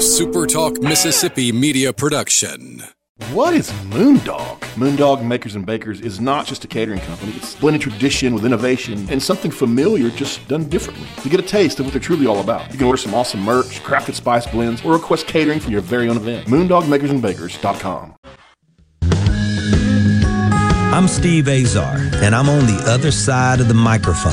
SuperTalk Mississippi media production. What is Moondog? Moondog Makers and Bakers is not just a catering company. It's blended tradition with innovation and something familiar just done differently. To get a taste of what they're truly all about, you can order some awesome merch, crafted spice blends, or request catering for your very own event. MoondogMakersandBakers.com. I'm Steve Azar, and I'm on the other side of the microphone,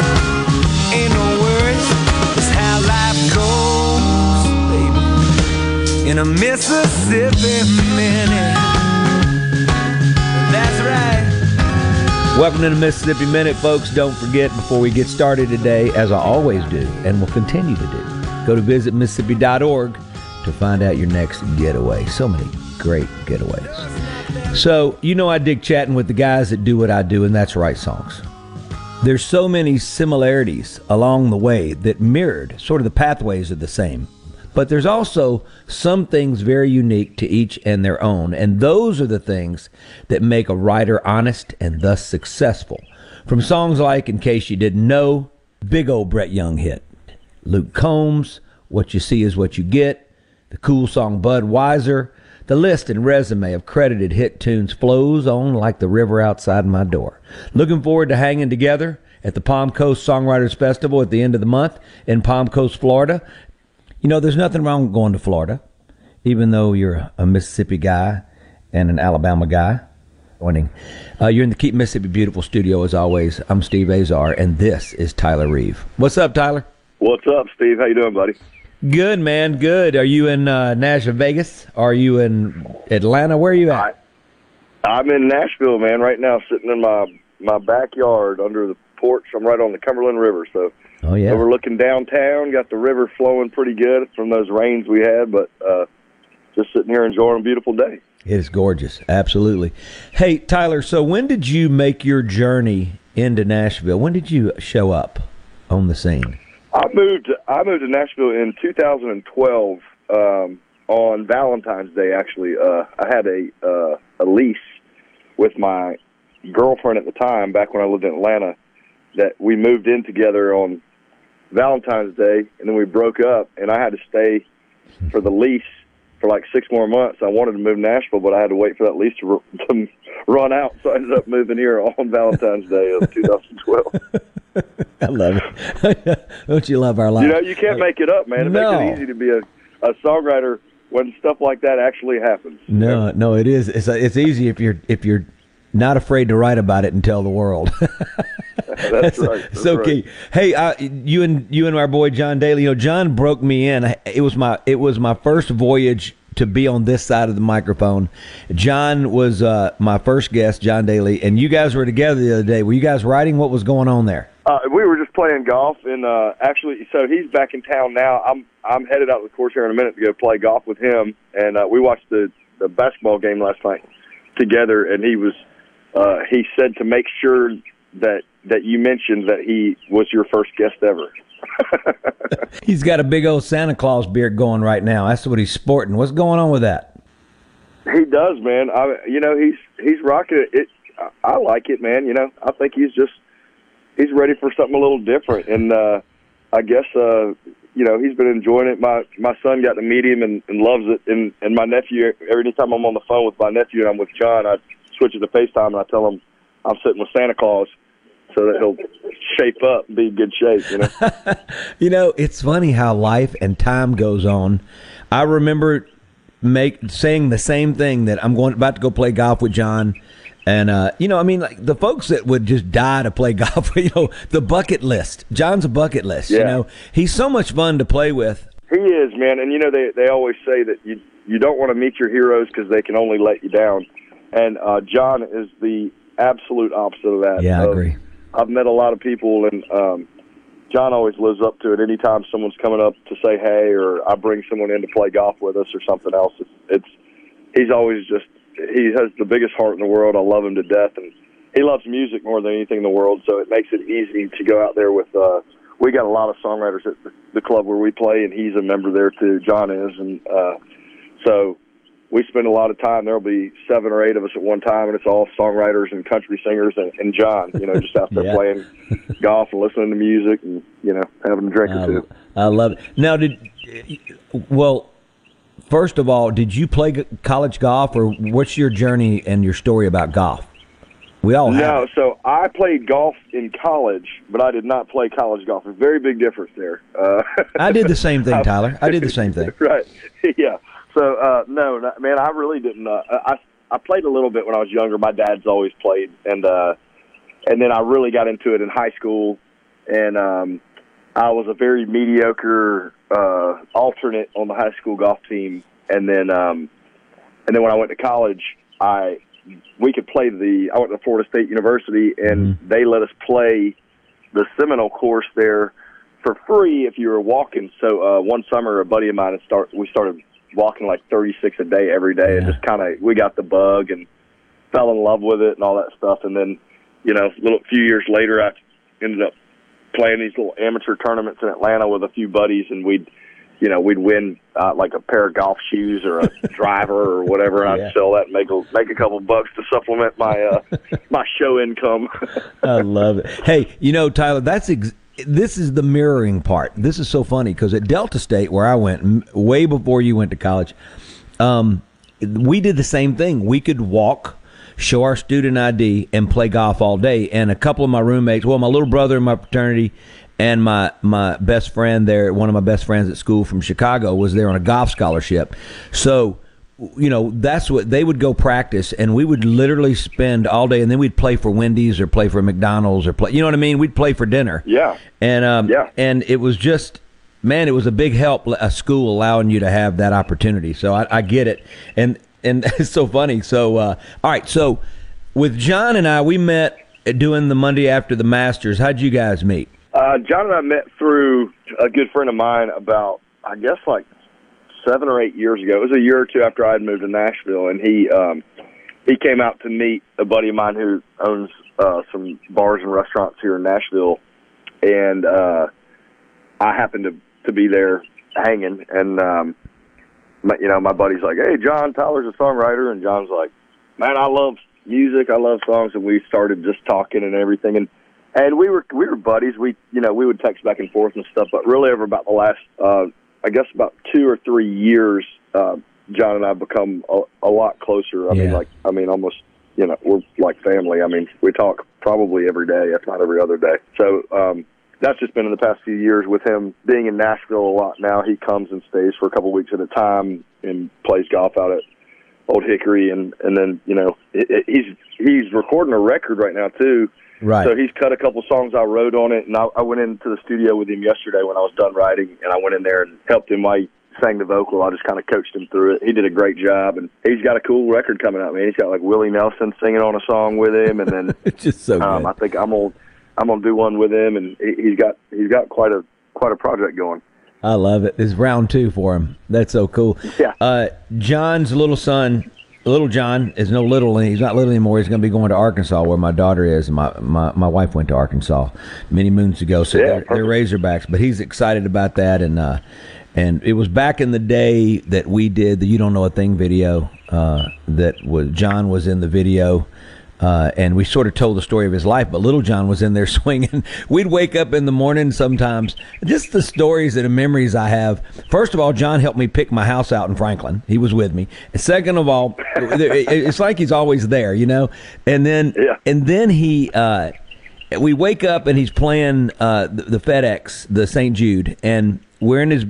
In a Mississippi minute. That's right. Welcome to the Mississippi Minute, folks. Don't forget, before we get started today, as I always do and will continue to do, go to visitmississippi.org to find out your next getaway. So many great getaways. So, you know, I dig chatting with the guys that do what I do, and that's write songs. There's so many similarities along the way that mirrored, sort of the pathways are the same. But there's also some things very unique to each and their own, and those are the things that make a writer honest and thus successful. From songs like In Case You Didn't Know, big old Brett Young hit, Luke Combs, What You See Is What You Get, the cool song Bud Budweiser, the list and resume of credited hit tunes flows on like the river outside my door. Looking forward to hanging together at the Palm Coast Songwriters Festival at the end of the month in Palm Coast, Florida. You know, there's nothing wrong with going to Florida, even though you're a Mississippi guy and an Alabama guy. Joining. Uh, you're in the Keep Mississippi Beautiful studio as always. I'm Steve Azar, and this is Tyler Reeve. What's up, Tyler? What's up, Steve? How you doing, buddy? Good, man. Good. Are you in uh, Nashville, Vegas? Are you in Atlanta? Where are you at? I, I'm in Nashville, man. Right now, sitting in my my backyard under the porch. I'm right on the Cumberland River, so oh yeah. overlooking downtown. Got the river flowing pretty good from those rains we had, but uh, just sitting here enjoying a beautiful day. It is gorgeous. Absolutely. Hey, Tyler, so when did you make your journey into Nashville? When did you show up on the scene? I moved. I moved to Nashville in 2012 um, on Valentine's Day. Actually, uh, I had a uh, a lease with my girlfriend at the time, back when I lived in Atlanta. That we moved in together on Valentine's Day, and then we broke up, and I had to stay for the lease for like six more months. I wanted to move to Nashville, but I had to wait for that lease to, to run out, so I ended up moving here on Valentine's Day of 2012. I love it. Don't you love our life? You know, you can't make it up, man. It No. makes it easy to be a, a songwriter when stuff like that actually happens. No, no, it is. It's it's easy if you're if you're not afraid to write about it and tell the world. That's right. That's so right. key. Hey, uh, you and you and our boy John Daly. You know, John broke me in. It was my it was my first voyage to be on this side of the microphone. John was uh, my first guest, John Daly, and you guys were together the other day. Were you guys writing? What was going on there? Uh, we were just playing golf, and uh, actually, so he's back in town now. I'm I'm headed out to the course here in a minute to go play golf with him, and uh, we watched the the basketball game last night together. And he was uh, he said to make sure that that you mentioned that he was your first guest ever. He's got a big old Santa Claus beard going right now. That's what he's sporting. What's going on with that? He does, man. I, you know, he's he's rocking it. it. I- I like it, man. You know, I think he's just he's ready for something a little different, and uh, I guess uh, you know he's been enjoying it. My my son got to meet him and, and loves it, and and my nephew. Every time I'm on the phone with my nephew and I'm with John, I switch it to FaceTime and I tell him I'm sitting with Santa Claus, so that he'll shape up and be in good shape. You know. You know, it's funny how life and time goes on. I remember make saying the same thing that I'm going about to go play golf with John. And uh, you know, I mean, like the folks that would just die to play golf. You know, the bucket list. John's a bucket list. You know, he's so much fun to play with. He is, man. And you know they they always say that you you don't want to meet your heroes because they can only let you down. And uh, John is the absolute opposite of that. Yeah, I agree. I've met a lot of people, and um, John always lives up to it. Anytime someone's coming up to say hey, or I bring someone in to play golf with us, or something else, it's, it's he's always just he has the biggest heart in the world. I love him to death, and he loves music more than anything in the world. So it makes it easy to go out there with. uh We got a lot of songwriters at the, club where we play, and he's a member there too. John is, and uh, so we spend a lot of time. There'll be seven or eight of us at one time, and it's all songwriters and country singers and, and John. You know, just out there Yeah. playing golf and listening to music, and you know, having a drink or two. I love it. Now, did well? First of all, did you play college golf, or what's your journey and your story about golf? We all have. No, so I played golf in college, but I did not play college golf. A very big difference there. Uh, I did the same thing, Tyler. I did the same thing. right. Yeah. So uh, no, man, I really didn't. Uh, I I played a little bit when I was younger. My dad's always played, and uh, and then I really got into it in high school, and um, I was a very mediocre uh, alternate on the high school golf team, and then um, and then when I went to college, I we could play the. I went to Florida State University, and they let us play the Seminole course there for free if you were walking. So uh, one summer, a buddy of mine had start we started walking like 36 a day every day, and just kind of we got the bug and fell in love with it and all that stuff. And then, you know, a little few years later, I ended up playing these little amateur tournaments in Atlanta with a few buddies, and we'd, you know, we'd win uh, like a pair of golf shoes or a driver or whatever. and Yeah. I'd sell that and make a make a couple bucks to supplement my uh, my show income. I love it. Hey, you know, Tyler, that's ex- this is the mirroring part. This is so funny because at Delta State, where I went way before you went to college, um, we did the same thing. We could walk, show our student ID, and play golf all day. And a couple of my roommates, well, my little brother in my fraternity, and my my best friend there, one of my best friends at school from Chicago, was there on a golf scholarship. So you know, that's what they would go practice, and we would literally spend all day, and then we'd play for Wendy's or play for McDonald's or play. You know what I mean? We'd play for dinner. Yeah. And um, Yeah. and it was just, man, it was a big help. A school allowing you to have that opportunity. So I, I get it, and and it's so funny. So uh, all right, so with John and I, we met doing the Monday after the Masters. How'd you guys meet? Uh, John and I met through a good friend of mine about, I guess, like seven or eight years ago. It was a year or two after I had moved to Nashville, and he um, he came out to meet a buddy of mine who owns uh, some bars and restaurants here in Nashville, and uh, I happened to to be there hanging, and um, my, you know, my buddy's like, "Hey, John, Tyler's a songwriter," and John's like, "Man, I love music. I love songs," and we started just talking and everything, and and we were we were buddies. We you know we would text back and forth and stuff. But really, over about the last uh, I guess about two or three years, uh, John and I have become a, a lot closer. I mean, like I mean, almost you know we're like family. I mean, we talk probably every day, if not every other day. So um, that's just been in the past few years with him being in Nashville a lot. Now he comes and stays for a couple weeks at a time and plays golf out at Old Hickory, and and then you know it, it, he's he's recording a record right now too. Right. So he's cut a couple songs I wrote on it, and I, I went into the studio with him yesterday when I was done writing, and I went in there and helped him I sang the vocal. I just kind of coached him through it. He did a great job, and he's got a cool record coming out. Man, he's got like Willie Nelson singing on a song with him, and then it's just so um, good. I think I'm gonna I'm gonna do one with him, and he, he's got he's got quite a quite a project going. I love it. It's round two for him. That's so cool. Yeah. Uh, John's little son, little John, is no little. and He's not little anymore. He's going to be going to Arkansas, where my daughter is. My my, my wife went to Arkansas many moons ago, so Yeah, they're, they're Razorbacks. But he's excited about that, and uh, and it was back in the day that we did the "You Don't Know a Thing" video. Uh, that was John was in the video. Uh, and we sort of told the story of his life, but little John was in there swinging. We'd wake up in the morning sometimes. Just the stories and the memories I have. First of all, John helped me pick my house out in Franklin. He was with me. And second of all, it's like he's always there, you know. And then, Yeah. and then he, uh, we wake up and he's playing uh, the, the FedEx, the St. Jude, and we're in his,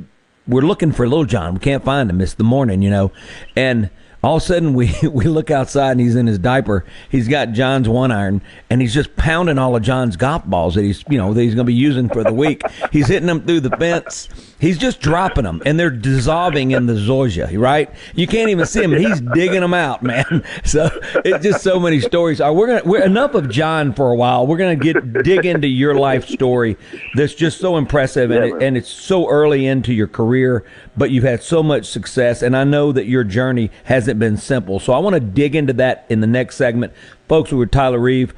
we're looking for little John. We can't find him. It's the morning, you know, and all of a sudden we we look outside and he's in his diaper. He's got John's one iron and he's just pounding all of John's golf balls that he's you know that he's going to be using for the week. he's hitting them through the fence. He's just dropping them and they're dissolving in the zoysia, right? You can't even see him. He's digging them out, man. So it's just so many stories. Are we're gonna we're enough of John for a while. We're gonna get dig into your life story that's just so impressive and it, and it's so early into your career, but you've had so much success and I know that your journey hasn't been simple. So I want to dig into that in the next segment. Folks, we're Tyler Reeve.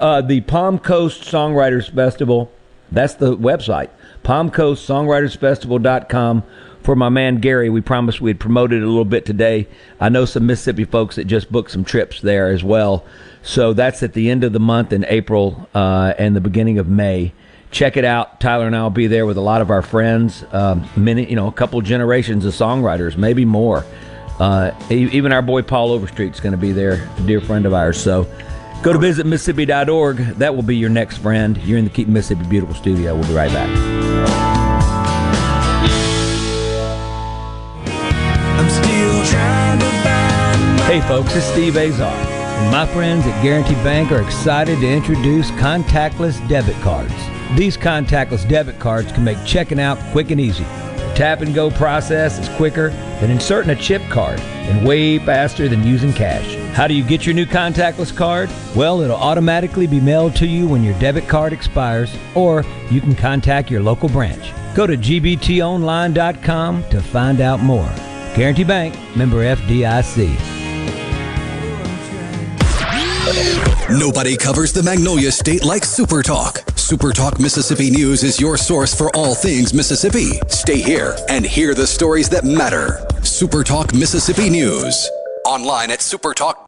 Uh, the Palm Coast Songwriters Festival, that's the website, palmcoastsongwritersfestival.com. For my man Gary, we promised we'd promote it a little bit today. I know some Mississippi folks that just booked some trips there as well. So that's at the end of the month in April uh, and the beginning of May check it out. Tyler and I will be there with a lot of our friends, um, many, you know, a couple generations of songwriters, maybe more. Uh, even our boy Paul Overstreet is going to be there, dear friend of ours. So go to visit Mississippi.org. That will be your next friend. You're in the Keep Mississippi Beautiful studio. We'll be right back. Folks, it's Steve Azar. And my friends at Guarantee Bank are excited to introduce contactless debit cards. These contactless debit cards can make checking out quick and easy The tap and go process is quicker than inserting a chip card and way faster than using cash. How do you get your new contactless card? Well, it'll automatically be mailed to you when your debit card expires, or you can contact your local branch. Go to gbtonline.com to find out more. Guarantee Bank, member FDIC. Nobody covers the Magnolia State like Super Talk. Super Talk Mississippi News is your source for all things Mississippi. Stay here and hear the stories that matter. Super Talk Mississippi News. Online at supertalk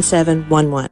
7711.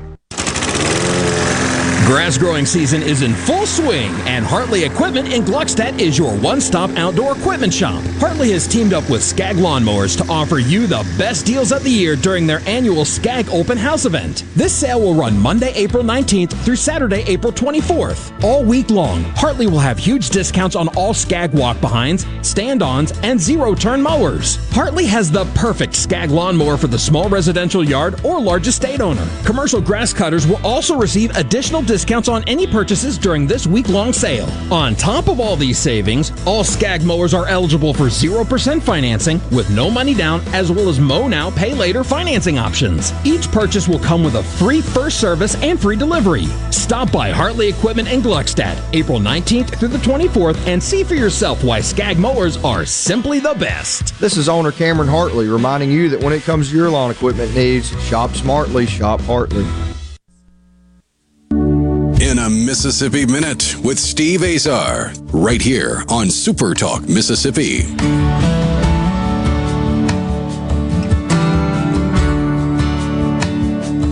Grass growing season is in full swing, and Hartley Equipment in Gluckstadt is your one stop outdoor equipment shop. Hartley has teamed up with Scag Lawnmowers to offer you the best deals of the year during their annual Scag Open House event. This sale will run Monday, April 19th through Saturday, April 24th. All week long, Hartley will have huge discounts on all Scag walk behinds, stand ons, and zero turn mowers. Hartley has the perfect Scag lawnmower for the small residential yard or large estate owner. Commercial grass cutters will also receive additional discounts on any purchases during this week long sale. On top of all these savings, all Scag mowers are eligible for 0% financing with no money down, as well as mow now, pay later financing options. Each purchase will come with a free first service and free delivery. Stop by Hartley Equipment in Gluckstadt April 19th through the 24th and see for yourself why Scag mowers are simply the best. This is owner Cameron Hartley reminding you that when it comes to your lawn equipment needs, shop smartly, shop Hartley. In a Mississippi Minute with Steve Azar, right here on Super Talk Mississippi.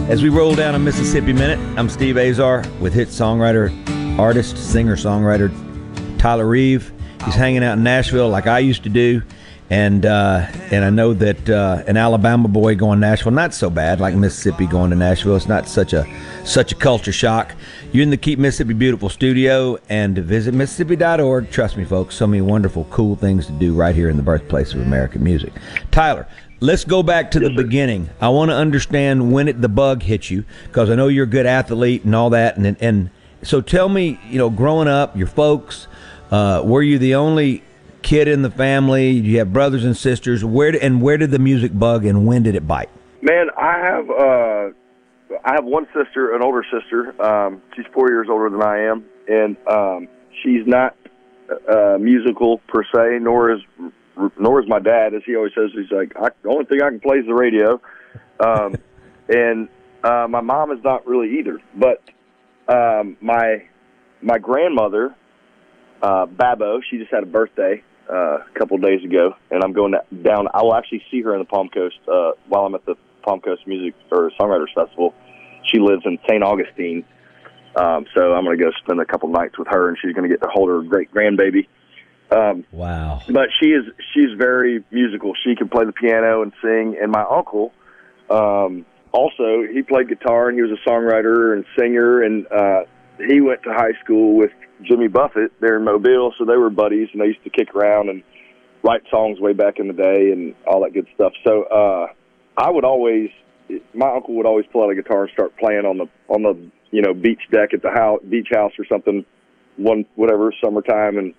As we roll down a Mississippi Minute, I'm Steve Azar with hit songwriter, artist, singer, songwriter Tyler Reeve. He's hanging out in Nashville like I used to do, and uh, and I know that uh, an Alabama boy going to Nashville not so bad like Mississippi going to Nashville. It's not such a such a culture shock. You're in the Keep Mississippi Beautiful studio, and visit Mississippi.org. Trust me, folks, so many wonderful, cool things to do right here in the birthplace of American music. Tyler, Let's go back to the beginning. I want to understand when it, the bug hit you because I know you're a good athlete and all that. And and so tell me, you know, growing up, your folks, uh, were you the only kid in the family? You have brothers and sisters? Where did, and where did the music bug and when did it bite? Man, I have uh, I have one sister, an older sister. Um, she's four years older than I am, and um, she's not uh, musical per se, nor is nor is my dad, as he always says. He's like, I, the only thing I can play is the radio, um, and uh, my mom is not really either. But um, my my grandmother, uh, Babo, she just had a birthday uh, a couple of days ago, and I'm going down. I will actually see her in the Palm Coast uh, while I'm at the Palm Coast Music or Songwriters Festival. She lives in St. Augustine, um, so I'm going to go spend a couple nights with her, and she's going to get to hold her great grandbaby. Um, wow! But she is she's very musical. She can play the piano and sing. And my uncle, um, also, he played guitar and he was a songwriter and singer. And uh, he went to high school with Jimmy Buffett there in Mobile, so they were buddies and they used to kick around and write songs way back in the day and all that good stuff. So uh, I would always, my uncle would always pull out a guitar and start playing on the on the you know beach deck at the house, beach house or something, one whatever summertime and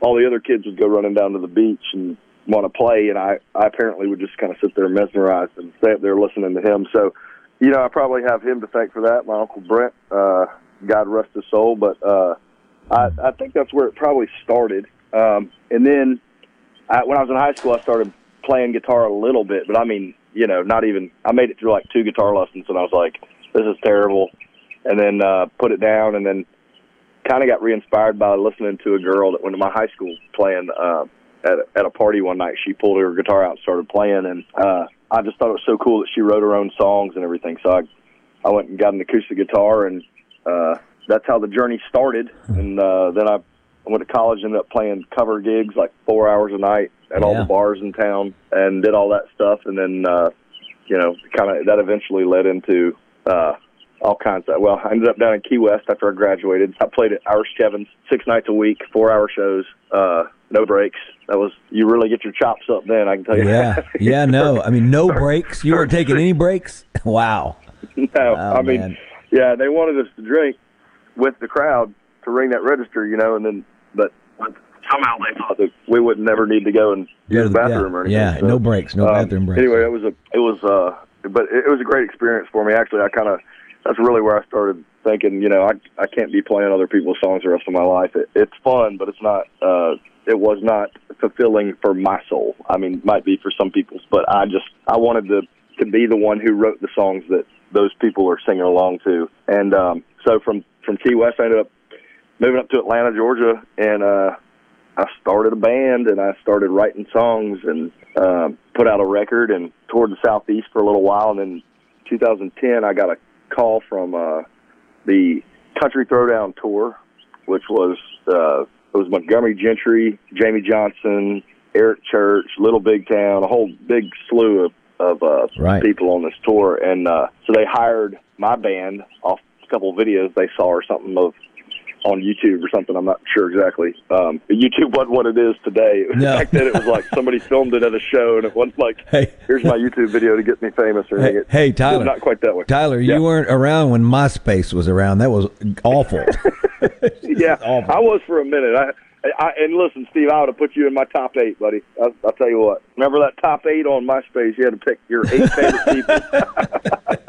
all the other kids would go running down to the beach and want to play, and I, I apparently would just kind of sit there mesmerized and stay up there listening to him. So, you know, I probably have him to thank for that. My uncle Brent, uh, God rest his soul, but uh, I, I think that's where it probably started. Um, and then I, when I was in high school, I started playing guitar a little bit, but I mean, you know, not even. I made it through like two guitar lessons, and I was like, "This is terrible," and then uh, put it down, and then kind of got re-inspired by listening to a girl that went to my high school playing uh, at at a party one night. She pulled her guitar out and started playing, and uh, I just thought it was so cool that she wrote her own songs and everything. So I I went and got an acoustic guitar, and uh, that's how the journey started. And uh, then I went to college, ended up playing cover gigs like four hours a night at all the bars in town, and did all that stuff. And then uh, you know, kind of that eventually led into. Uh, all kinds of well i ended up down in key west after i graduated i played at irish kevin's six nights a week four hour shows uh no breaks that was you really get your chops up then i can tell you Yeah, yeah, no. I mean, no breaks. You weren't taking any breaks. Wow. no Oh, i mean man. yeah they wanted us to drink with the crowd to ring that register you know and then but somehow they thought that we would never need to go and Go to the the- bathroom yeah, or anything yeah, no breaks, no um, bathroom breaks. anyway it was a it was uh but it, it was a great experience for me actually i kind of that's really where I started thinking, you know, I I can't be playing other people's songs the rest of my life. It, it's fun, but it's not. uh It was not fulfilling for my soul. I mean, might be for some people's, but I just I wanted to to be the one who wrote the songs that those people are singing along to. And um so from from Key West, I ended up moving up to Atlanta, Georgia, and uh I started a band and I started writing songs and um, put out a record and toured the southeast for a little while. And then 2010, I got a call from uh, the Country Throwdown tour, which was uh, it was Montgomery Gentry, Jamey Johnson, Eric Church, Little Big Town, a whole big slew of, of uh, Right. people on this tour. And uh, so they hired my band off a couple of videos they saw or something of on YouTube or something. I'm not sure exactly. Um, YouTube wasn't what it is today. No. Back then, it was like somebody filmed it at a show, and it wasn't like, Hey. "Here's my YouTube video to get me famous." Or Hey. It- hey, Tyler. not quite that way. Tyler, Yeah. you weren't around when MySpace was around. That was awful. yeah, awful. I was for a minute. I, I and listen, Steve, I would have put you in my top eight, buddy. I'll, I'll tell you what. Remember that top eight on MySpace? You had to pick your eight favorite people.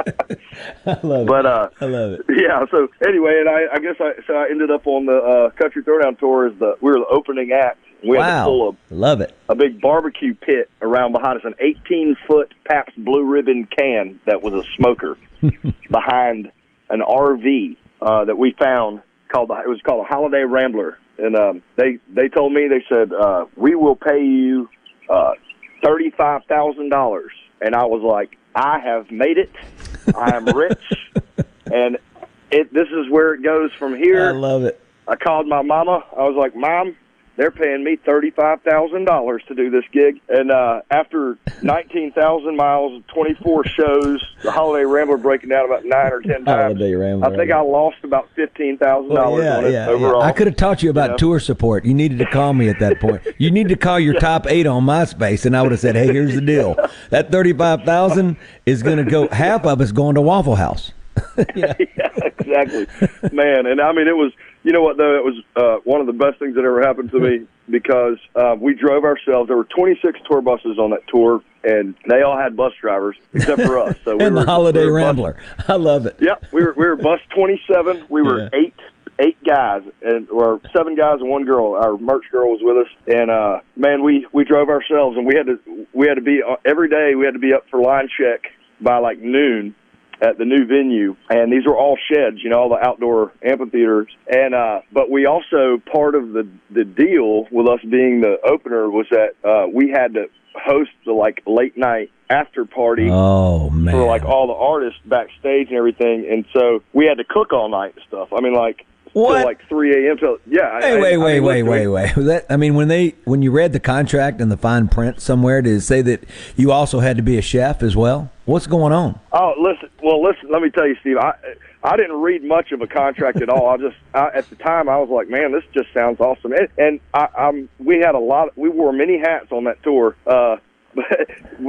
I love it. But uh, I love it. yeah. So anyway, and I, I guess I so I ended up on the uh, Country Throwdown tour as the we were the opening act. We had to pull Wow. a Love it. a big barbecue pit around behind us, an 18 foot Pabst Blue Ribbon can that was a smoker behind an RV uh, that we found called the, it was called a Holiday Rambler, and um, they they told me they said uh, we will pay you uh, thirty five thousand dollars, and I was like, I have made it, I am rich, and it this is where it goes from here. I love it. I called my mama. I was like, Mom, they're paying me thirty-five thousand dollars to do this gig. And uh, after nineteen thousand miles, twenty-four shows, the Holiday Rambler breaking down about nine or ten times. Holiday Rambler, I think I lost about fifteen thousand Well, dollars yeah, on it yeah, overall. yeah. I could have taught you about know? tour support. You needed to call me at that point. You need to call your top eight on MySpace, and I would have said, "Hey, here's the deal. That thirty-five thousand is going to go. Half of it's going to Waffle House." yeah, exactly, man. And I mean, it was you know what though? It was uh, one of the best things that ever happened to me because uh, we drove ourselves. There were 26 tour buses on that tour, and they all had bus drivers except for us. So we and were, the Holiday we were bus- Rambler. I love it. Yep, we were we were bus 27. We were Yeah. eight eight guys and or seven guys and one girl. Our merch girl was with us, and uh, man, we we drove ourselves, and we had to we had to be uh, every day. We had to be up for line check by like noon at the new venue and these were all sheds you know all the outdoor amphitheaters and uh but we also part of the the deal with us being the opener was that uh we had to host the like late night after party Oh man. for like all the artists backstage and everything, and so we had to cook all night and stuff. I mean, like What? like three a.m. So yeah. Hey, I- wait, I wait, mean, wait, wait, wait. Was That, I mean, when they when you read the contract and the fine print somewhere, did it say that you also had to be a chef as well? What's going on? Oh, listen. Well, listen. Let me tell you, Steve. I I didn't read much of a contract at all. I just I, at the time I was like, man, this just sounds awesome. And, and I, I'm we had a lot. We wore many hats on that tour. Uh, but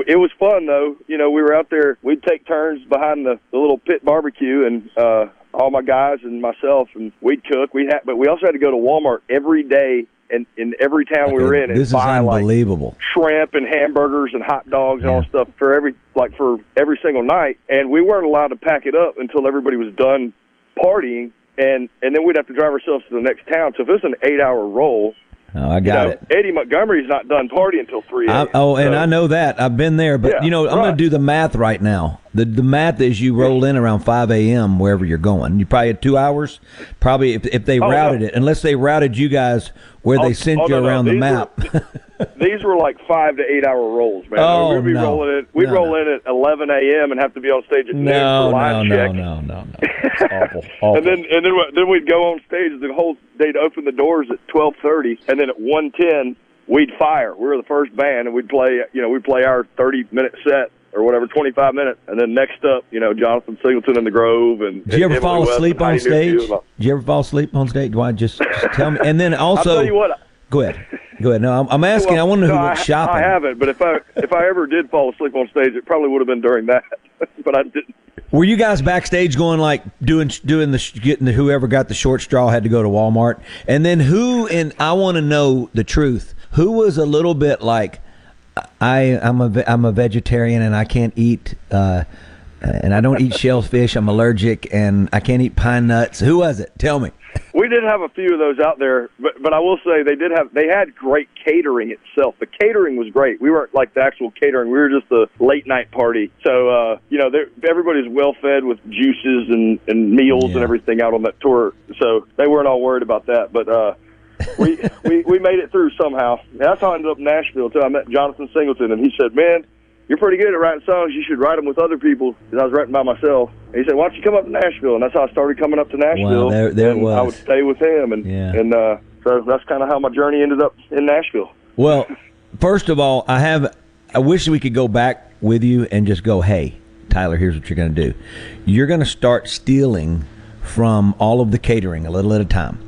it was fun though. You know, we were out there. We'd take turns behind the, the little pit barbecue, and uh, all my guys and myself, and we'd cook. We had, but we also had to go to Walmart every day. and in every town we were in, and this is buy like unbelievable. shrimp and hamburgers and hot dogs and all Yeah. stuff for every like for every single night and we weren't allowed to pack it up until everybody was done partying and and then we'd have to drive ourselves to the next town so if it's an eight hour roll Oh, I you got know, it. eddie montgomery's not done partying until three I, oh, and So- I know that. I've been there, but Yeah, you know, I'm going to do the math right now. The the math is you roll in around 5 a.m. wherever you're going. You probably had two hours. Probably if, if they Oh, routed no. it, unless they routed you guys where Oh, they sent oh, you no, no. around the These map. these were like five to eight hour rolls man Oh, we'd be no. rolling in we'd No, roll no. in at 11 a.m and have to be on stage at noon no, for line no, check no, no, no, no. Awful. awful. And then and then we- then we'd go on stage the whole they'd open the doors at twelve thirty and then at one ten we'd fire. We were the first band and we'd play you know, we'd play our thirty minute set or whatever, twenty five minutes. And then next up, you know, Jonathan Singleton in the Grove and Did you ever Emily fall West asleep on stage? Did you ever fall asleep on stage? Why just, just tell me? And then also, I'll tell you what go ahead, go ahead. No, I'm, I'm asking. well, I want to know no, who I, shopping. I haven't, but if I if I ever did fall asleep on stage, it probably would have been during that. but I didn't. Were you guys backstage going like doing doing the getting the whoever got the short straw had to go to Walmart, and then who? And I want to know the truth. Who was a little bit like I I'm a I'm a vegetarian and I can't eat uh, and I don't eat shellfish. I'm allergic and I can't eat pine nuts. Who was it? Tell me. We did have a few of those out there, but but I will say they did have they had great catering itself. The catering was great. We weren't like the actual catering. We were just the late night party. So uh, you know, everybody's well fed with juices and and meals Yeah. and everything out on that tour. So they weren't all worried about that. But uh, we we we made it through somehow. That's how I ended up in Nashville too. I met Jonathan Singleton, and he said, "Man." You're pretty good at writing songs. You should write them with other people. Because I was writing by myself. And he said, "Why don't you come up to Nashville?" And that's how I started coming up to Nashville. Wow, there- there it and I would stay with him, and Yeah. and uh, so that's kind of how my journey ended up in Nashville. Well, first of all, I have. I wish we could go back with you and just go, hey, Tyler, here's what you're going to do. You're going to start stealing from all of the catering a little at a time.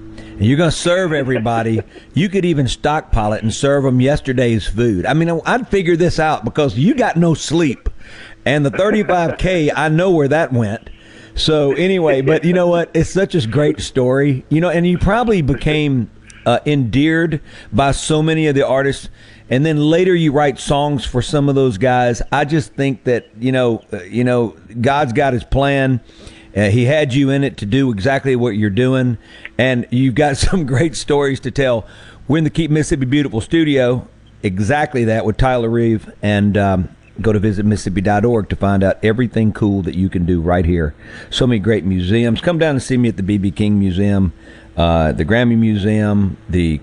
You're going to serve everybody, you could even stockpile it and serve them yesterday's food. I mean, I'd figure this out because you got no sleep. And the 35K, I know where that went. So anyway, but you know what? It's such a great story. You know, and you probably became uh, endeared by so many of the artists and then later you write songs for some of those guys. I just think that you know, uh, you know, God's got His plan. Uh, he had you in it to do exactly what you're doing, and you've got some great stories to tell. We're in the Keep Mississippi Beautiful studio, exactly that with Tyler Reeve, and um, go to visit Mississippi.org to find out everything cool that you can do right here. So many great museums. Come down and see me at the BB King Museum, uh, the Grammy Museum, the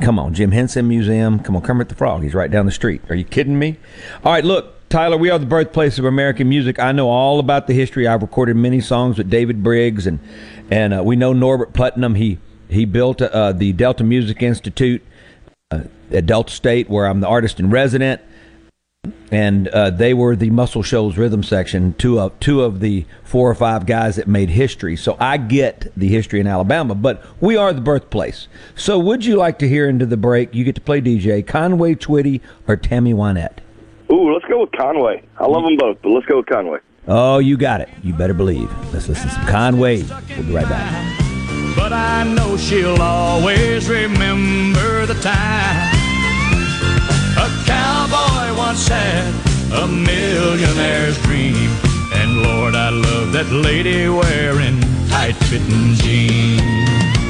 Come on, Jim Henson Museum. Come on, Kermit the Frog. He's right down the street. Are you kidding me? All right, look, Tyler, we are the birthplace of American music. I know all about the history. I've recorded many songs with David Briggs, and and uh, we know Norbert Putnam. He he built uh, the Delta Music Institute uh, at Delta State, where I'm the artist in resident and uh, they were the Muscle Shoals rhythm section, two of two of the four or five guys that made history. So I get the history in Alabama, but we are the birthplace. So would you like to hear into the break? You get to play DJ Conway Twitty or Tammy Wynette. Ooh, let's go with Conway. I love them both, but let's go with Conway. Oh, you got it. You better believe. Let's listen to some Conway. We'll be right back. But I know she'll always remember the time a cowboy once had a millionaire's dream. And Lord, I love that lady wearing tight fitting jeans.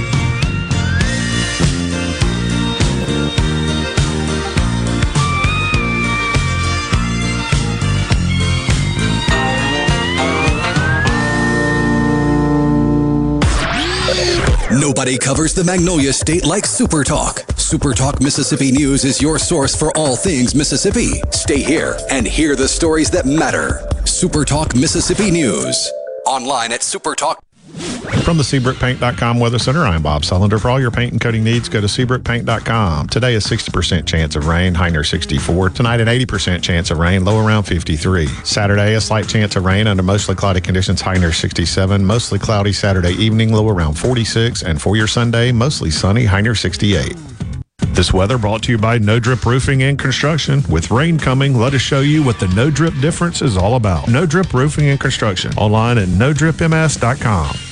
Nobody covers the Magnolia State like Super Talk. Super Talk Mississippi News is your source for all things Mississippi. Stay here and hear the stories that matter. Super Talk Mississippi News. Online at supertalk. From the SeabrookPaint.com Weather Center, I'm Bob Sullender. For all your paint and coating needs, go to SeabrookPaint.com. Today, a 60% chance of rain, high near 64. Tonight, an 80% chance of rain, low around 53. Saturday, a slight chance of rain under mostly cloudy conditions, high near 67. Mostly cloudy Saturday evening, low around 46. And for your Sunday, mostly sunny, high near 68. This weather brought to you by No Drip Roofing and Construction. With rain coming, let us show you what the No Drip difference is all about. No Drip Roofing and Construction. Online at NoDripMS.com.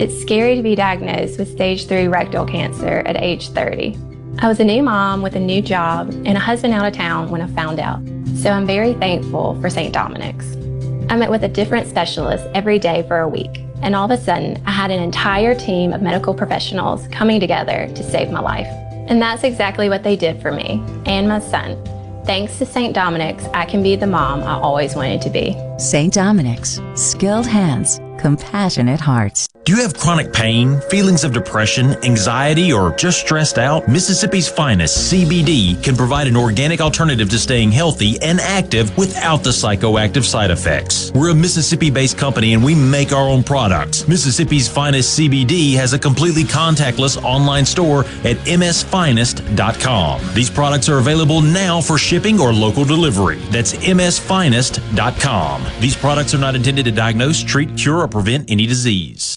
It's scary to be diagnosed with stage 3 rectal cancer at age 30. I was a new mom with a new job and a husband out of town when I found out, so I'm very thankful for St. Dominic's. I met with a different specialist every day for a week, and all of a sudden, I had an entire team of medical professionals coming together to save my life. And that's exactly what they did for me and my son. Thanks to St. Dominic's, I can be the mom I always wanted to be. St. Dominic's, skilled hands, compassionate hearts. Do you have chronic pain, feelings of depression, anxiety, or just stressed out? Mississippi's finest CBD can provide an organic alternative to staying healthy and active without the psychoactive side effects. We're a Mississippi based company and we make our own products. Mississippi's finest CBD has a completely contactless online store at msfinest.com. These products are available now for shipping or local delivery. That's msfinest.com. These products are not intended to diagnose, treat, cure, or prevent any disease.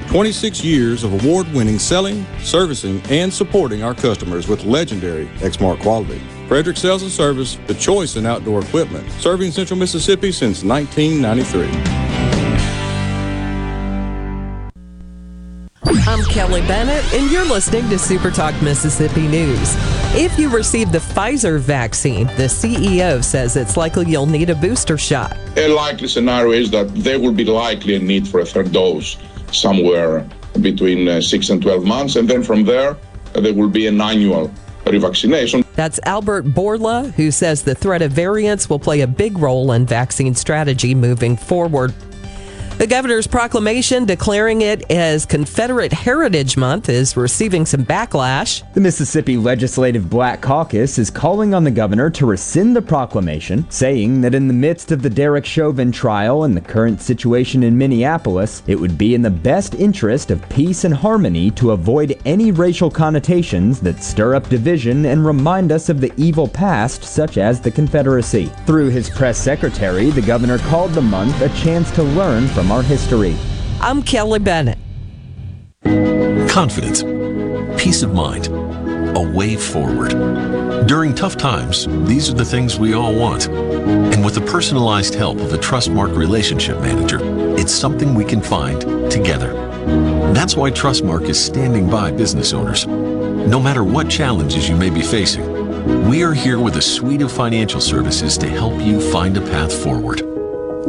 26 years of award winning selling, servicing, and supporting our customers with legendary Exmark quality. Frederick Sales and Service, the choice in outdoor equipment, serving Central Mississippi since 1993. I'm Kelly Bennett, and you're listening to Super Talk Mississippi News. If you received the Pfizer vaccine, the CEO says it's likely you'll need a booster shot. A likely scenario is that there will be likely a need for a third dose somewhere between uh, 6 and 12 months, and then from there, there will be an annual revaccination. That's Albert Bourla, who says the threat of variants will play a big role in vaccine strategy moving forward. The governor's proclamation declaring it as Confederate Heritage Month is receiving some backlash. The Mississippi Legislative Black Caucus is calling on the governor to rescind the proclamation, saying that in the midst of the Derek Chauvin trial and the current situation in Minneapolis, it would be in the best interest of peace and harmony to avoid any racial connotations that stir up division and remind us of the evil past, such as the Confederacy. Through his press secretary, the governor called the month a chance to learn from our history. I'm Kelly Bennett. Confidence, peace of mind, a way forward. During tough times, these are the things we all want. And with the personalized help of a Trustmark relationship manager, it's something we can find together. That's why Trustmark is standing by business owners. No matter what challenges you may be facing, we are here with a suite of financial services to help you find a path forward.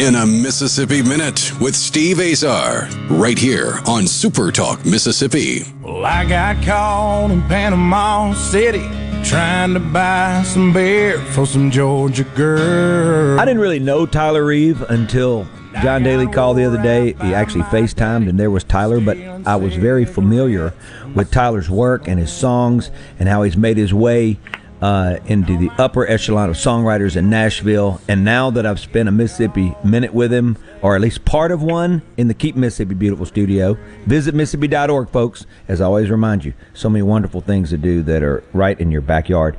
In a Mississippi Minute with Steve Azar, right here on Super Talk Mississippi. Well, I got caught in Panama City trying to buy some beer for some Georgia girl. I didn't really know Tyler Reeve until John Daly called the other day. He actually FaceTimed and there was Tyler, but I was very familiar with Tyler's work and his songs and how he's made his way uh, into the upper echelon of songwriters in Nashville. And now that I've spent a Mississippi minute with him, or at least part of one, in the Keep Mississippi Beautiful studio, visit Mississippi.org, folks. As I always remind you, so many wonderful things to do that are right in your backyard.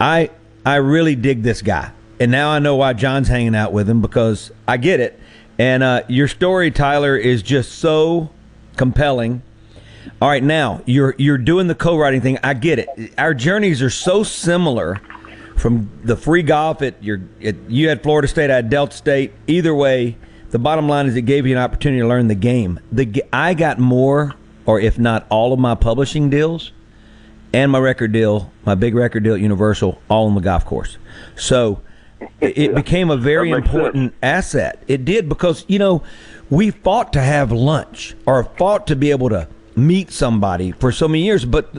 I I really dig this guy, and now I know why John's hanging out with him because I get it. And uh, your story, Tyler, is just so compelling all right, now you're you're doing the co-writing thing. I get it. Our journeys are so similar from the free golf at your at, you had Florida State, I had Delta State. Either way, the bottom line is it gave you an opportunity to learn the game. The I got more, or if not all of my publishing deals, and my record deal, my big record deal at Universal, all on the golf course. So it became a very important sense. asset. It did because you know we fought to have lunch or fought to be able to meet somebody for so many years, but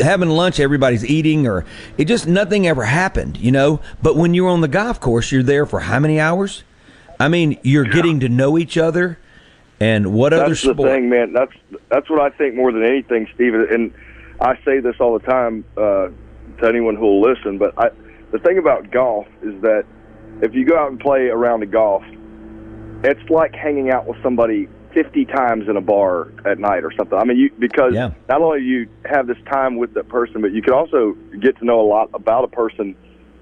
having lunch, everybody's eating, or it just nothing ever happened, you know. But when you're on the golf course, you're there for how many hours? I mean, you're yeah. getting to know each other. And what that's other sport? That's the thing, man. That's that's what I think more than anything, Steven. And I say this all the time uh, to anyone who will listen. But I, the thing about golf is that if you go out and play around the golf, it's like hanging out with somebody 50 times in a bar at night or something. I mean, you because yeah. not only you have this time with that person, but you can also get to know a lot about a person,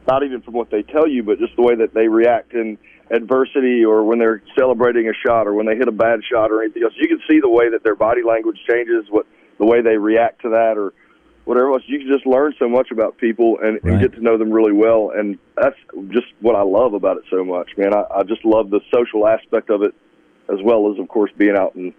not even from what they tell you, but just the way that they react in adversity or when they're celebrating a shot or when they hit a bad shot or anything else. You can see the way that their body language changes, what the way they react to that or whatever else. You can just learn so much about people and, and get to know them really well, and that's just what I love about it so much, man. I, I just love the social aspect of it, as well as, of course, being out in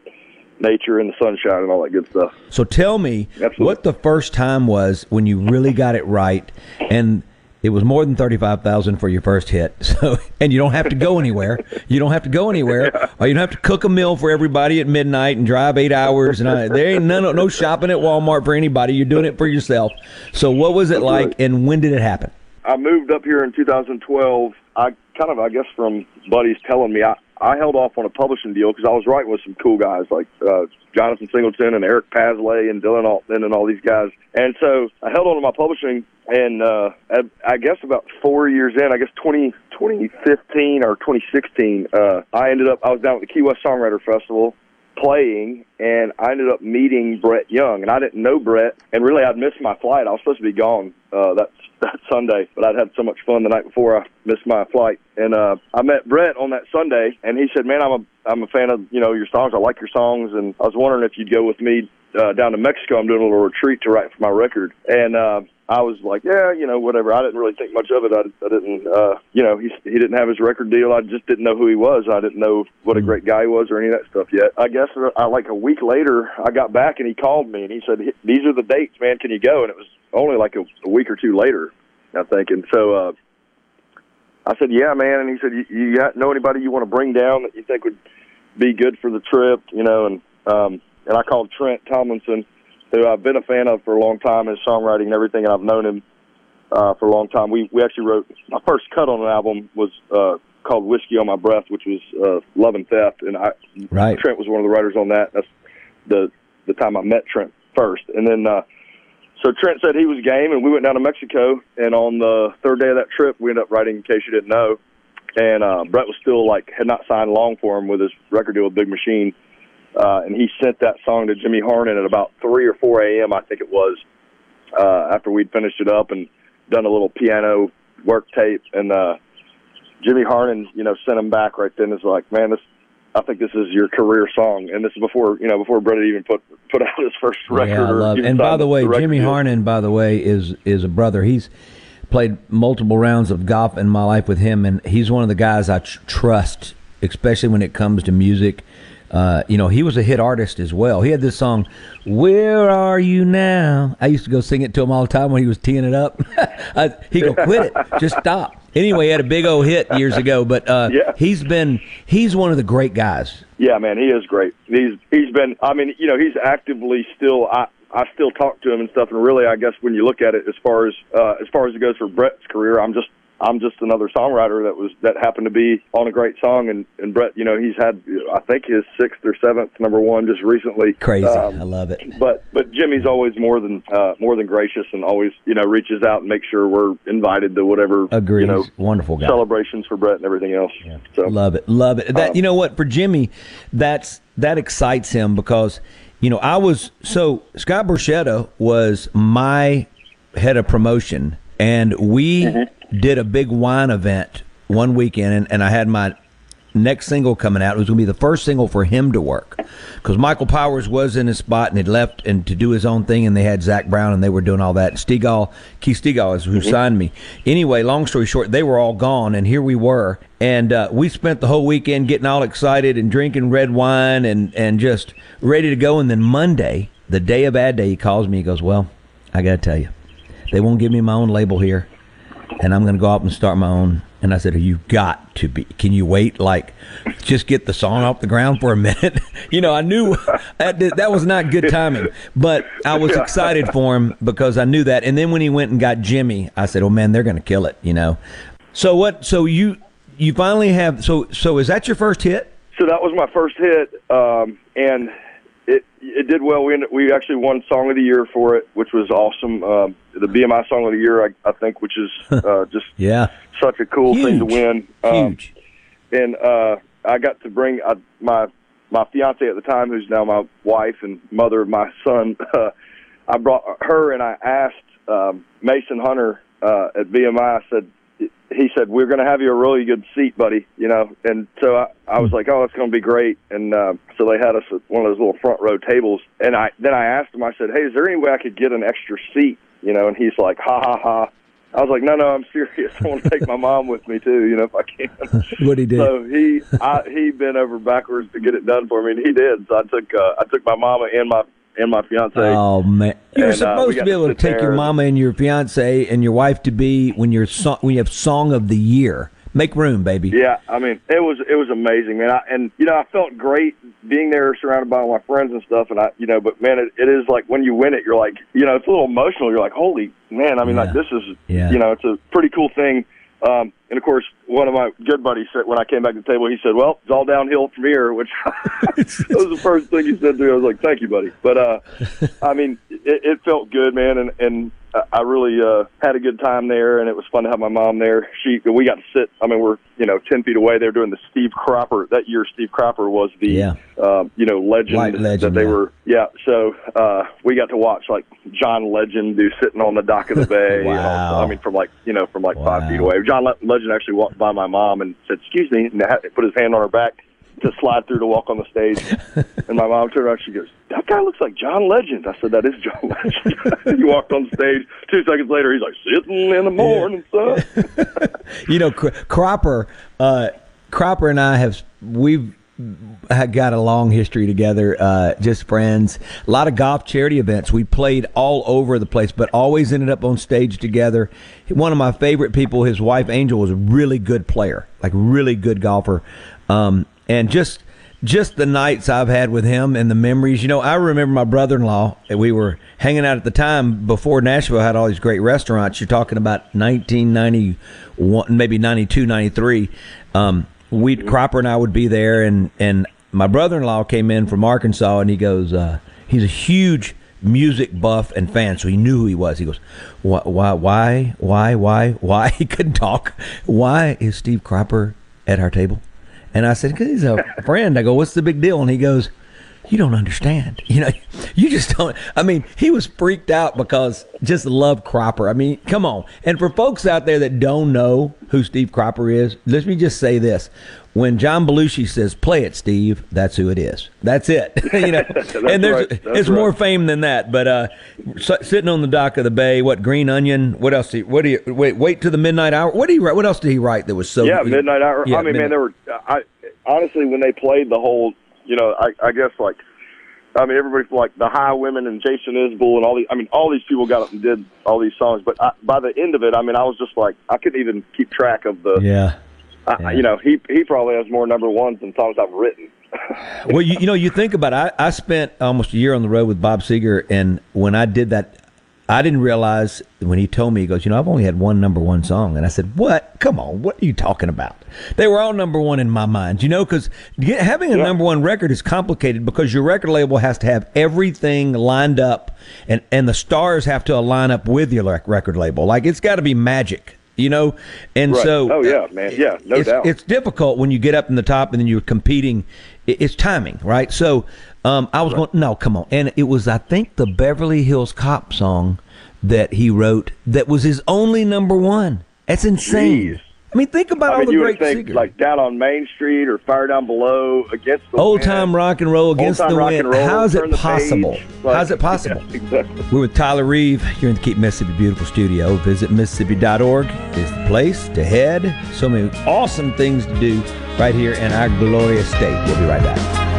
nature and the sunshine and all that good stuff. So tell me what the first time was when you really got it right, and it was more than thirty-five thousand for your first hit. So, and you don't have to go anywhere. You don't have to go anywhere, or you don't have to cook a meal for everybody at midnight and drive eight hours. And I, there ain't none, no shopping at Walmart for anybody. You're doing it for yourself. So, what was it like, and when did it happen? I moved up here in 2012. I kind of, I guess, from buddies telling me I, I held off on a publishing deal because I was writing with some cool guys like uh, Jonathan Singleton and Eric Paslay and Dylan Altman and all these guys. And so I held on to my publishing, and uh, I guess about four years in, I guess 20, 2015 or 2016, uh, I ended up, I was down at the Key West Songwriter Festival playing and I ended up meeting Brett Young and I didn't know Brett and really I'd missed my flight. I was supposed to be gone uh that that Sunday, but I'd had so much fun the night before I missed my flight. And uh I met Brett on that Sunday and he said, "Man, I'm a I'm a fan of, you know, your songs. I like your songs and I was wondering if you'd go with me uh down to Mexico. I'm doing a little retreat to write for my record." And uh I was like, yeah, you know, whatever. I didn't really think much of it. I, I didn't, uh, you know, he he didn't have his record deal. I just didn't know who he was. I didn't know what a great guy he was or any of that stuff yet. I guess uh, I, like a week later, I got back and he called me and he said, "These are the dates, man. Can you go?" And it was only like a, a week or two later, I think. And so uh, I said, "Yeah, man." And he said, "You, you got, know anybody you want to bring down that you think would be good for the trip?" You know, and um, and I called Trent Tomlinson who I've been a fan of for a long time, his songwriting and everything, and I've known him uh, for a long time. We we actually wrote my first cut on an album was uh, called "Whiskey on My Breath," which was uh, Love and Theft, and I Right. Trent was one of the writers on that. That's the the time I met Trent first, and then uh, so Trent said he was game, and we went down to Mexico. And on the third day of that trip, we ended up writing "In Case You Didn't Know," and uh, Brett was still like had not signed long for him with his record deal with Big Machine. Uh, and he sent that song to Jimmy Harnen at about 3 or 4 a.m., I think it was, uh, after we'd finished it up and done a little piano work tape. And uh, Jimmy Harnen, you know, sent him back right then. Is like, man, this, I think this is your career song. And this is before, you know, before Brett even put put out his first record. Yeah, I love. And by the way, record Jimmy. Harnen, by the way, is is a brother. He's played multiple rounds of golf in my life with him, and he's one of the guys I tr- trust, especially when it comes to music. Uh, you know, he was a hit artist as well. He had this song, "Where Are You Now." I used to go sing it to him all the time when he was teeing it up. I, he go, "Quit it, just stop." Anyway, he had a big old hit years ago, but uh, he's been he's one of the great guys. Yeah, man, he is great. He's he's been. I mean, you know, he's actively still. I I still talk to him and stuff. And really, I guess when you look at it, as far as uh, as far as it goes for Brett's career, I'm just I'm just another songwriter that was that happened to be on a great song. And and Brett, you know, he's had I think his sixth or seventh number one just recently. Crazy, Um, I love it. but but Jimmy's always more than uh, more than gracious and always you know reaches out and makes sure we're invited to whatever Agrees. you know Wonderful guy. celebrations for Brett and everything else. So Love it, love it. That Um, you know what for Jimmy, that's that excites him because you know I was so Scott Borchetta was my head of promotion, and we Mm-hmm. did a big wine event one weekend, and, and I had my next single coming out. It was going to be the first single for him to work because Michael Powers was in his spot and had left and to do his own thing, and they had Zach Brown and they were doing all that. And Stegall, Keith Stegall is who Mm-hmm. signed me. Anyway, long story short, they were all gone, and here we were, and uh, we spent the whole weekend getting all excited and drinking red wine and and just ready to go. And then Monday, the day of ad day, he calls me. He goes, "Well, I got to tell you, they won't give me my own label here." and I'm going to go out and start my own. And I said, "You got to be. Can you wait? Like, just get the song off the ground for a minute." you know, I knew that that was not good timing, but I was excited for him because I knew that. And then when he went and got Jimmy, I said, "Oh man, they're going to kill it." You know. So what? So you you finally have. So so is that your first hit? So that was my first hit, um, and it it did well. We ended, we actually won Song of the Year for it, which was awesome. Um, the BMI Song of the Year, I, I think, which is uh, just Yeah. such a cool thing to Huge. win. Um, Huge. And uh, I got to bring uh, my my fiance at the time, who's now my wife and mother of my son. Uh, I brought her and I asked um, Mason Hunter uh, at BMI. I said he said we're going to have you a really good seat, buddy. You know, and so I, I was like, oh, that's going to be great. And uh, so they had us at one of those little front row tables. And I then I asked him, I said, hey, is there any way I could get an extra seat? You know, and he's like, ha ha ha. I was like, no, no, I'm serious. I want to take my mom with me too. You know, if I can. what he did? So he I, he bent over backwards to get it done for me, and he did. So I took uh, I took my mama and my and my fiance. Oh man, you're And, uh, supposed we to be able to sit take your mama and your fiance and your wife to be when you're so, when you have song of the year. Make room, baby. Yeah, I mean, it was it was amazing, man. I, and you know, I felt great being there, surrounded by all my friends and stuff. And I, you know, but man, it, it is like when you win it, you're like, you know, it's a little emotional. You're like, holy man! I mean, like this is, Yeah. you know, it's a pretty cool thing. Um, and of course, one of my good buddies said when I came back to the table, he said, "Well, it's all downhill from here," which that was the first thing he said to me. I was like, "Thank you, buddy." But uh, I mean, it, it felt good, man, and and I really uh, had a good time there, and it was fun to have my mom there. She, we got to sit. I mean, we're you know ten feet away. They're doing the Steve Cropper that year. Steve Cropper was the Yeah. um, you know legend, legend, that they yeah. were. Yeah, so uh, we got to watch like John Legend do sitting on the dock of the bay. Wow. I mean, from like you know from like five feet away. John Le- Legend actually walked by my mom and said, "Excuse me," and put his hand on her back to slide through to walk on the stage. and my mom turned around. She goes, "That guy looks like John Legend." I said, "That is John Legend." he walked on stage. Two seconds later, he's like, "Sitting in the morning sun." You know, Cropper, uh, Cropper and I have we've got a long history together, uh, just friends. A lot of golf charity events. We played all over the place, but always ended up on stage together. One of my favorite people, his wife Angel, was a really good player, like really good golfer, um, and just just the nights I've had with him and the memories. You know, I remember my brother-in-law. We were hanging out at the time before Nashville had all these great restaurants. You're talking about 1991, maybe 92, 93. Um, we Cropper and I would be there, and and my brother-in-law came in from Arkansas, and he goes, uh, he's a huge music buff and fan, so he knew who he was. He goes, why, why, why, why, why, why? He couldn't talk. Why is Steve Cropper at our table? And I said, because he's a friend. I go, what's the big deal? And he goes, you don't understand. You know, you just don't. I mean, he was freaked out because just love Cropper. I mean, come on. And for folks out there that don't know who Steve Cropper is, let me just say this. When John Belushi says, play it, Steve, that's who it is. That's it. you know, and there's, right. It's more fame than that. But uh, s- sitting on the dock of the bay, what, Green Onion? What else? Do you, what do you, wait, wait to the midnight hour? What do you write? What else did he write that was so yeah, midnight hour. Yeah, I mean, midnight- man, there were. I honestly, when they played the whole, you know, I, I guess like, I mean, everybody from like the Highwomen and Jason Isbell and all these. I mean, all these people got up and did all these songs. But I, by the end of it, I mean, I was just like, I couldn't even keep track of the. Yeah. I, You know, he he probably has more number ones than songs I've written. well, you, you know, you think about it. I, I spent almost a year on the road with Bob Seger, and when I did that, I didn't realize when he told me, he goes, You know, I've only had one number one song. And I said, What? Come on, what are you talking about? They were all number one in my mind, you know, because having a number one record is complicated because your record label has to have everything lined up, and, and the stars have to align up with your rec- record label. Like, it's got to be magic. You know, and Right. so oh yeah, man, yeah, no it's, doubt. it's difficult when you get up in the top and then you're competing. It's timing, right? So um, I was going, no, come on. And it was, I think, the Beverly Hills Cop song that he wrote that was his only number one. That's insane. I mean, think about I all mean, the you great think singers. like down on Main Street or Fire Down Below against the Old wind. time rock and roll against Old-time the rock wind. and roll, How is it the possible? Like, How's it possible? yeah, exactly. We're with Tyler Reeve here in the Keep Mississippi Beautiful studio. Visit Mississippi.org is the place to head. So many awesome things to do right here in our glorious state. We'll be right back.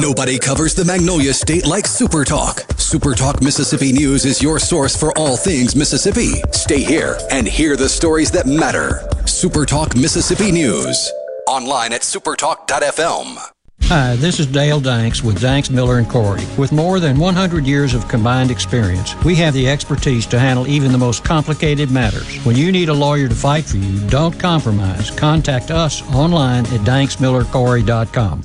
Nobody covers the Magnolia State like Super Talk. Super Talk Mississippi News is your source for all things Mississippi. Stay here and hear the stories that matter. Super Talk Mississippi News. Online at supertalk.fm. Hi, this is Dale Danks with Danks Miller and Corey. With more than 100 years of combined experience, we have the expertise to handle even the most complicated matters. When you need a lawyer to fight for you, don't compromise. Contact us online at danksmillercorey.com.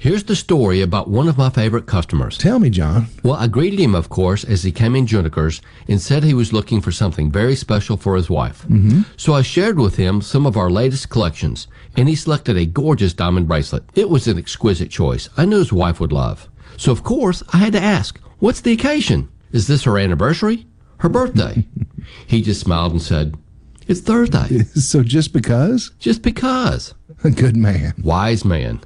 Here's the story about one of my favorite customers. Tell me, John. Well, I greeted him, of course, as he came in Juniker's and said he was looking for something very special for his wife. Mm-hmm. So I shared with him some of our latest collections, and he selected a gorgeous diamond bracelet. It was an exquisite choice I knew his wife would love. So, of course, I had to ask, what's the occasion? Is this her anniversary? Her birthday? he just smiled and said, it's Thursday. So just because? Just because. A good man. Wise man.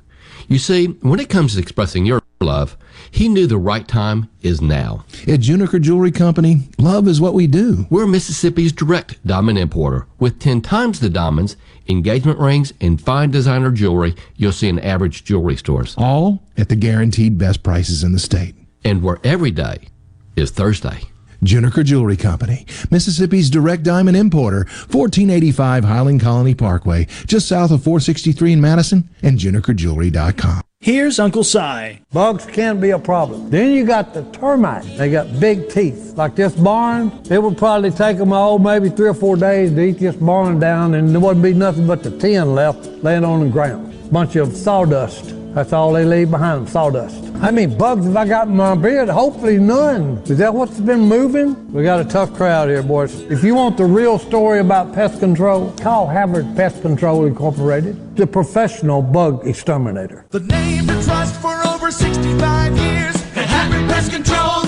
You see, when it comes to expressing your love, he knew the right time is now. At Juniker Jewelry Company, love is what we do. We're Mississippi's direct diamond importer with 10 times the diamonds, engagement rings, and fine designer jewelry you'll see in average jewelry stores. All at the guaranteed best prices in the state. And where every day is Thursday. Juniker Jewelry Company, Mississippi's direct diamond importer, 1485 Highland Colony Parkway, just south of 463 in Madison, and junikerjewelry.com. Here's Uncle Si. Bugs can be a problem. Then you got the termites. They got big teeth. Like this barn, it would probably take them, oh, maybe three or four days to eat this barn down, and there wouldn't be nothing but the tin left laying on the ground. Bunch of sawdust. That's all they leave behind, sawdust. How many bugs have I got in my beard? Hopefully none. Is that what's been moving? We got a tough crowd here, boys. If you want the real story about pest control, call Havard Pest Control Incorporated, the professional bug exterminator. The name to trust for over 65 years. Havard Pest Control,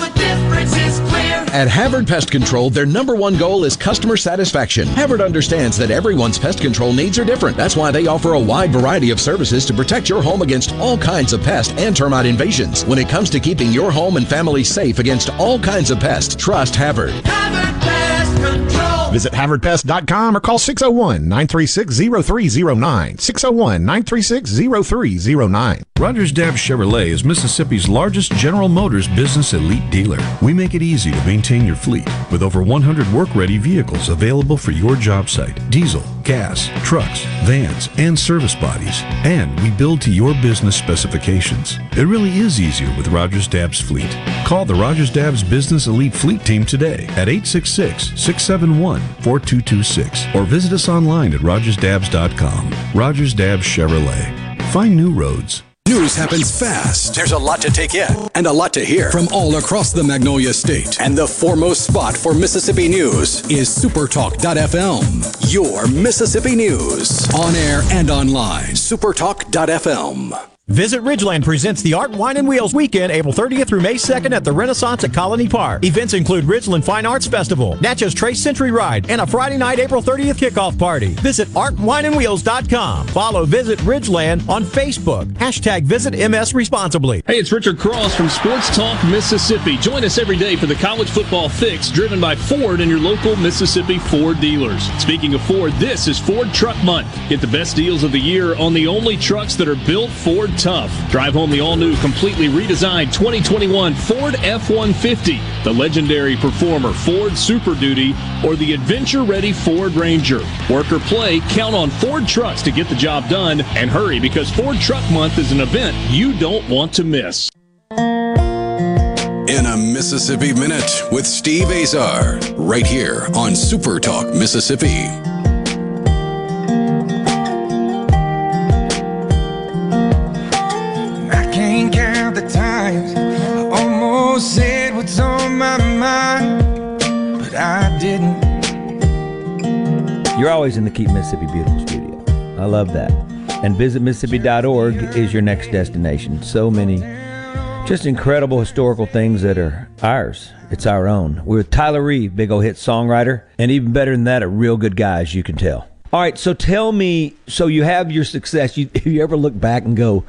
At Havard Pest Control, their number one goal is customer satisfaction. Havard understands that everyone's pest control needs are different. That's why they offer a wide variety of services to protect your home against all kinds of pest and termite invasions. When it comes to keeping your home and family safe against all kinds of pests, trust Havard. Havard Pest Control. Visit HavardPest.com or call 601 936 0309. 601 936 0309. Rogers Dabbs Chevrolet is Mississippi's largest General Motors business elite dealer. We make it easy to maintain your fleet with over 100 work ready vehicles available for your job site diesel, gas, trucks, vans, and service bodies. And we build to your business specifications. It really is easier with Rogers Dabbs Fleet. Call the Rogers Dabbs Business Elite Fleet Team today at 866 671 4226 or visit us online at rogersdabbs.com. Rogers Dabbs Chevrolet. Find new roads. News happens fast. There's a lot to take in and a lot to hear from all across the Magnolia State. And the foremost spot for Mississippi news is Supertalk.fm. Your Mississippi news. On air and online. Supertalk.fm. Visit Ridgeland presents the Art, Wine, and Wheels Weekend, April 30th through May 2nd at the Renaissance at Colony Park. Events include Ridgeland Fine Arts Festival, Natchez Trace Century Ride, and a Friday night, April 30th kickoff party. Visit artwineandwheels.com. Follow Visit Ridgeland on Facebook. Hashtag Visit MS Responsibly. Hey, it's Richard Cross from Sports Talk Mississippi. Join us every day for the college football fix driven by Ford and your local Mississippi Ford dealers. Speaking of Ford, this is Ford Truck Month. Get the best deals of the year on the only trucks that are built Ford tough. Drive home the all-new, completely redesigned 2021 Ford F-150, the legendary performer Ford Super Duty, or the adventure-ready Ford Ranger. Work or play, count on Ford trucks to get the job done, and hurry because Ford Truck Month is an event you don't want to miss. In a Mississippi Minute with Steve Azar, right here on Super Talk Mississippi. Always in the Keep Mississippi Beautiful studio. I love that. And visit Mississippi.org is your next destination. So many just incredible historical things that are ours. It's our own. We're with Tyler Reeve, big old hit songwriter, and even better than that, a real good guy, as you can tell. All right, so tell me, so you have your success. You, you ever look back and go,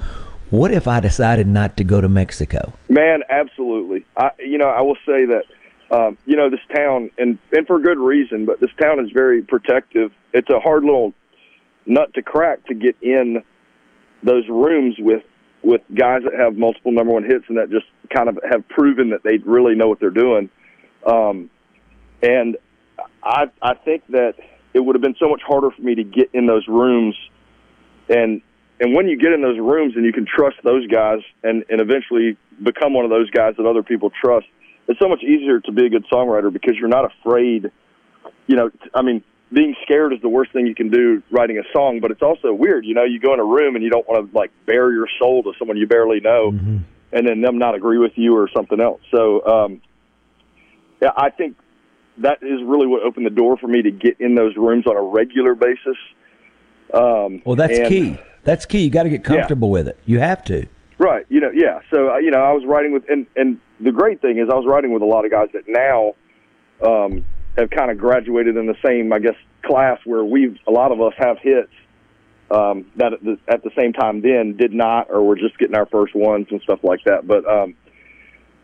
what if I decided not to go to Mexico? Man, absolutely. I, you know, I will say that, um, you know, this town, and and for good reason, but this town is very protective. It's a hard little nut to crack to get in those rooms with with guys that have multiple number one hits and that just kind of have proven that they really know what they're doing. Um, and I I think that it would have been so much harder for me to get in those rooms and and when you get in those rooms and you can trust those guys and and eventually become one of those guys that other people trust it's so much easier to be a good songwriter because you're not afraid you know i mean being scared is the worst thing you can do writing a song but it's also weird you know you go in a room and you don't want to like bare your soul to someone you barely know Mm-hmm. and then them not agree with you or something else so um yeah i think that is really what opened the door for me to get in those rooms on a regular basis um Well, that's and- key. That's key. You got to get comfortable with it. You have to. Right. You know, yeah. So, you know, I was writing with, and, and the great thing is I was writing with a lot of guys that now um, have kind of graduated in the same, I guess, class where we've, a lot of us have hits um, that at the, at the same time then did not, or we're just getting our first ones and stuff like that. But, um,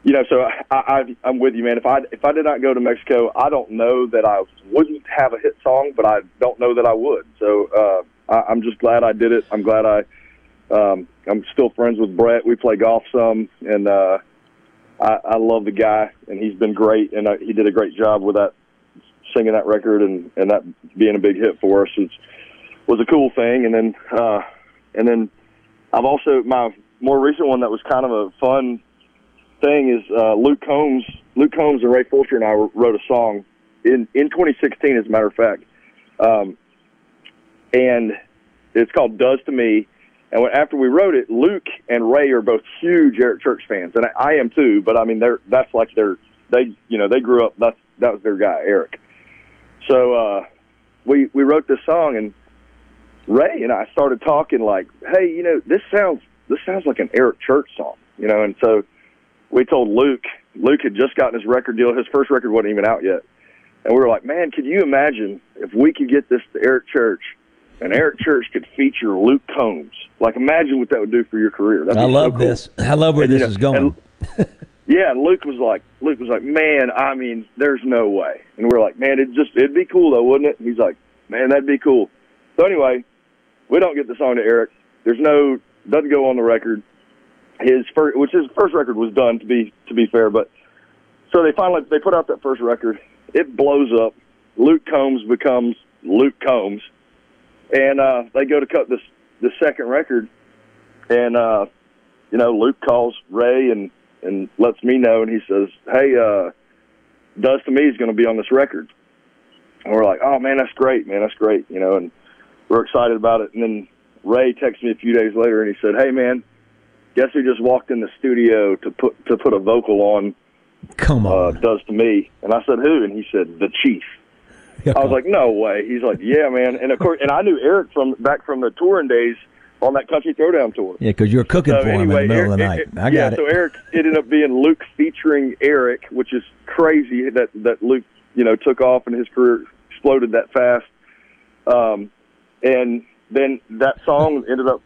you know, so I, I, I'm with you, man. If I if I did not go to Mexico, I don't know that I wouldn't have a hit song, but I don't know that I would. So uh, I, I'm just glad I did it. I'm glad I. Um, I'm still friends with Brett. We play golf some, and uh, I, I love the guy, and he's been great, and uh, he did a great job with that singing that record and and that being a big hit for us. It's, was a cool thing, and then uh, and then I've also my more recent one that was kind of a fun thing is uh, Luke Combs. Luke Combs and Ray Fulcher and I wrote a song in in 2016, as a matter of fact, um, and it's called "Does to Me." And after we wrote it, Luke and Ray are both huge Eric Church fans, and I, I am too. But I mean, they're that's like their they you know they grew up that's that was their guy Eric. So uh, we we wrote this song, and Ray and I started talking like, hey, you know, this sounds this sounds like an Eric Church song, you know, and so we told Luke. Luke had just gotten his record deal. His first record wasn't even out yet. And we were like, man, could you imagine if we could get this to Eric Church and Eric Church could feature Luke Combs? Like, imagine what that would do for your career. That'd I be so love cool. this. I love where And, you this know, is going. and- yeah, and Luke was like, Luke was like, man, I mean, there's no way. And we're like, man, it just it'd be cool though, wouldn't it? And he's like, man, that'd be cool. So anyway, we don't get the song to Eric. There's no doesn't go on the record. His first, which his first record was done to be to be fair, but so they finally they put out that first record. It blows up. Luke Combs becomes Luke Combs, and uh, they go to cut this the second record, and uh, you know Luke calls Ray and and lets me know, and he says, "Hey, uh, Does to Me is going to be on this record." And we're like, "Oh man, that's great, man, that's great," you know, and we're excited about it. And then Ray texted me a few days later, and he said, "Hey man, guess who just walked in the studio to put to put a vocal on?" Come on, uh, does to me, and I said, "Who?" And he said, "The Chief." I was like, "No way." He's like, "Yeah, man." And of course, and I knew Eric from back from the touring days on that Country Throwdown tour. Yeah, because you're cooking So for him in the middle of the night. I yeah, got so. Eric ended up being Luke featuring Eric, which is crazy that that Luke, you know, took off and his career exploded that fast. Um, and then that song ended up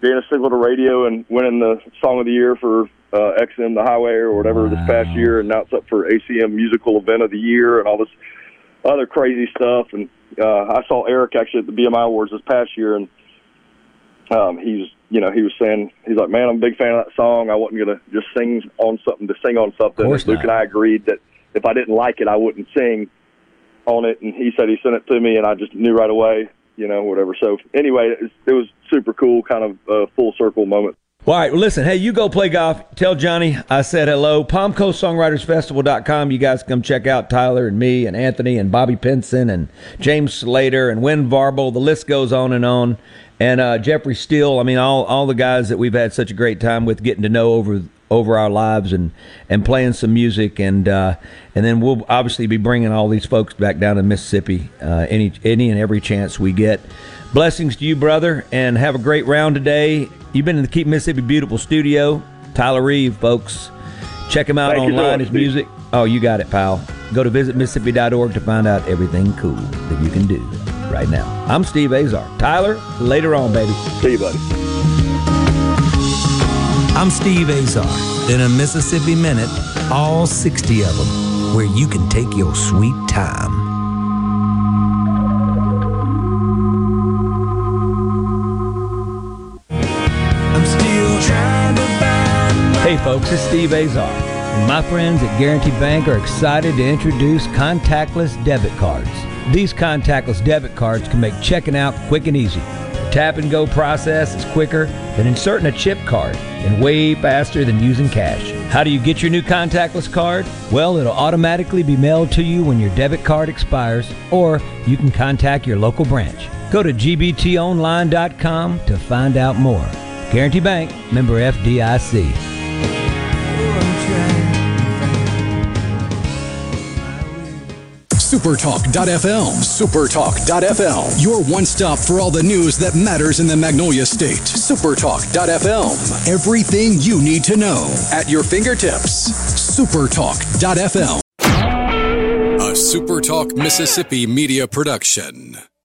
being a single to radio and winning the song of the year for uh, XM the Highway or whatever this past year, and now it's up for ACM Musical Event of the Year and all this other crazy stuff. And uh, I saw Eric actually at the BMI Awards this past year, and um, he's you know he was saying he's like, man, I'm a big fan of that song. I wasn't gonna just sing on something to sing on something. Luke not. and I agreed that if I didn't like it, I wouldn't sing on it. And he said he sent it to me, and I just knew right away, you know, whatever. So anyway, it was, it was super cool, kind of uh, full circle moment. All right, listen, hey, you go play golf. Tell Johnny I said hello. PalmCoastSongwritersFestival.com. You guys come check out Tyler and me and Anthony and Bobby Pinson and James Slater and Wyn Varble. The list goes on and on. And uh, Jeffrey Steele. I mean, all, all the guys that we've had such a great time with getting to know over over our lives and, and playing some music and uh, and then we'll obviously be bringing all these folks back down to Mississippi uh, any any and every chance we get. Blessings to you, brother, and have a great round today. You've been in the Keep Mississippi Beautiful studio. Tyler Reeve, folks. Check him out Thank online, his music. Oh, you got it, pal. Go to visitmississippi.org to find out everything cool that you can do right now. I'm Steve Azar. Tyler, later on, baby. See you, buddy. I'm Steve Azar. In a Mississippi Minute, all 60 of them, where you can take your sweet time. Folks, it's Steve Azar. And my friends at Guarantee Bank are excited to introduce contactless debit cards. These contactless debit cards can make checking out quick and easy. The tap and go process is quicker than inserting a chip card and way faster than using cash. How do you get your new contactless card? Well, it'll automatically be mailed to you when your debit card expires, or you can contact your local branch. Go to gbtonline.com to find out more. Guarantee Bank, member FDIC. Supertalk.fm. Supertalk.fm. Your one stop for all the news that matters in the Magnolia State. Supertalk.fm. Everything you need to know at your fingertips. Supertalk.fm. A Supertalk Mississippi media production.